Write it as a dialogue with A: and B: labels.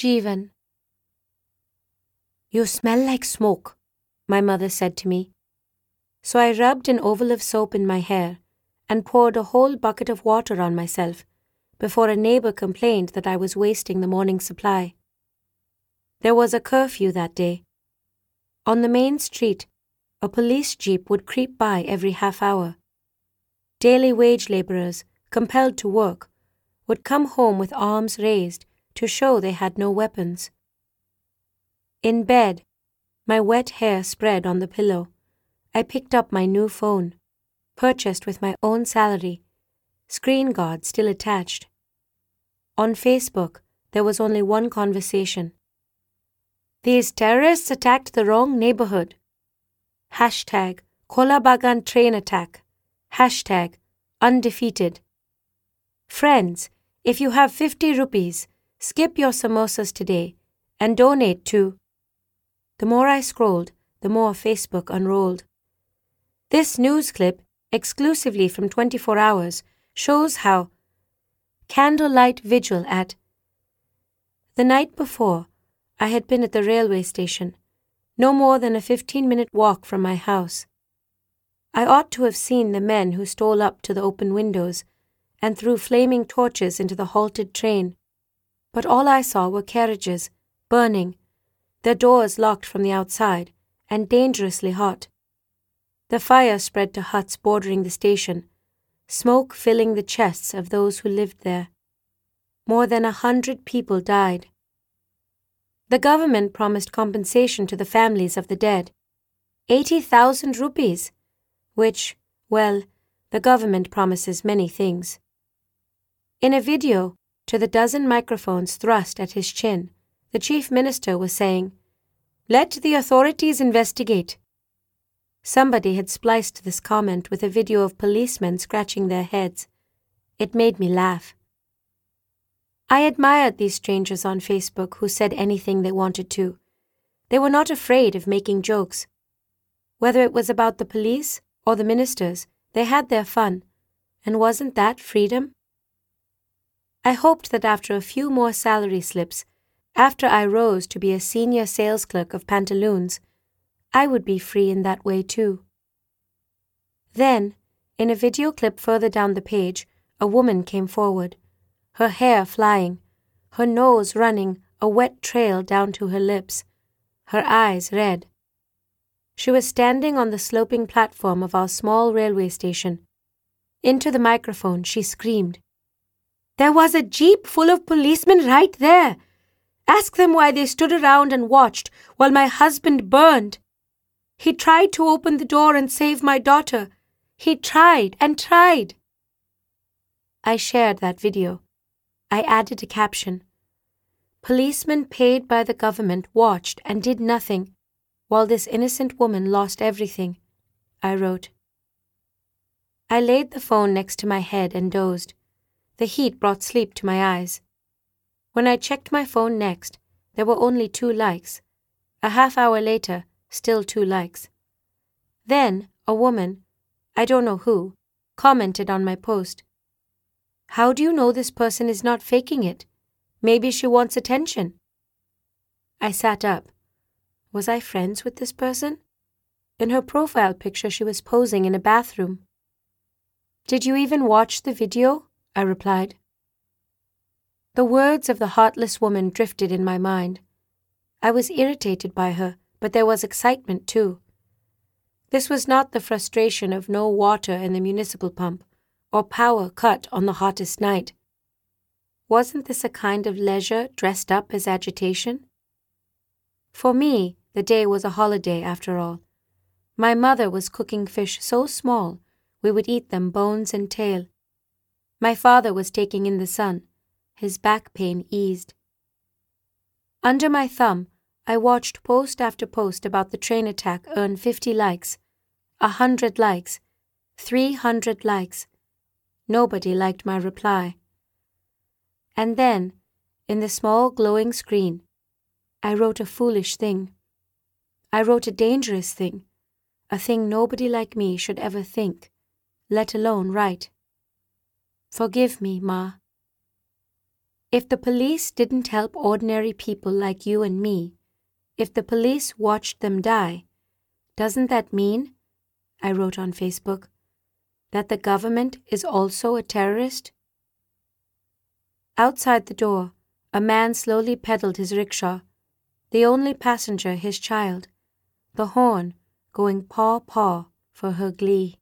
A: Jeevan. You smell like smoke, my mother said to me. So I rubbed an oval of soap in my hair and poured a whole bucket of water on myself before a neighbor complained that I was wasting the morning supply. There was a curfew that day. On the main street, a police jeep would creep by every half hour. Daily wage laborers, compelled to work, would come home with arms raised to show they had no weapons. In bed, my wet hair spread on the pillow, I picked up my new phone, purchased with my own salary, screen guard still attached. On Facebook, there was only one conversation. These terrorists attacked the wrong neighborhood. Hashtag Kolabagan train attack. Hashtag undefeated. Friends, if you have 50 rupees, skip your samosas today and donate to. The more I scrolled, the more Facebook unrolled. This news clip, exclusively from 24 Hours, shows how candlelight vigil at the night before I had been at the railway station, no more than a 15 minute walk from my house. I ought to have seen the men who stole up to the open windows and threw flaming torches into the halted train, but all I saw were carriages, burning, their doors locked from the outside, and dangerously hot. The fire spread to huts bordering the station, smoke filling the chests of those who lived there. More than a hundred people died. The government promised compensation to the families of the dead 80,000 rupees, which, well, the government promises many things. In a video, to the dozen microphones thrust at his chin, the chief minister was saying, Let the authorities investigate. Somebody had spliced this comment with a video of policemen scratching their heads. It made me laugh. I admired these strangers on Facebook who said anything they wanted to. They were not afraid of making jokes. Whether it was about the police or the ministers, they had their fun. And wasn't that freedom? I hoped that after a few more salary slips, after I rose to be a senior sales clerk of Pantaloons, I would be free in that way too. Then, in a video clip further down the page, a woman came forward her hair flying, her nose running a wet trail down to her lips, her eyes red. She was standing on the sloping platform of our small railway station. Into the microphone, she screamed, There was a jeep full of policemen right there. Ask them why they stood around and watched while my husband burned. He tried to open the door and save my daughter. He tried and tried. I shared that video. I added a caption. Policemen paid by the government watched and did nothing, while this innocent woman lost everything, I wrote. I laid the phone next to my head and dozed. The heat brought sleep to my eyes. When I checked my phone next, there were only two likes. A half hour later, still two likes. Then, a woman, I don't know who, commented on my post. How do you know this person is not faking it? Maybe she wants attention. I sat up. Was I friends with this person? In her profile picture, she was posing in a bathroom. Did you even watch the video? I replied. The words of the heartless woman drifted in my mind. I was irritated by her, but there was excitement too. This was not the frustration of no water in the municipal pump or power cut on the hottest night. Wasn't this a kind of leisure dressed up as agitation? For me, the day was a holiday after all. My mother was cooking fish so small we would eat them bones and tail. My father was taking in the sun. His back pain eased. Under my thumb, I watched post after post about the train attack earn 50 likes, a hundred likes, 300 likes. Nobody liked my reply. And then, in the small glowing screen, I wrote a foolish thing. I wrote a dangerous thing, a thing nobody like me should ever think, let alone write. Forgive me, Ma. If the police didn't help ordinary people like you and me, if the police watched them die, doesn't that mean, I wrote on Facebook, that the government is also a terrorist? Outside the door, a man slowly pedaled his rickshaw, the only passenger his child, the horn going paw paw for her glee.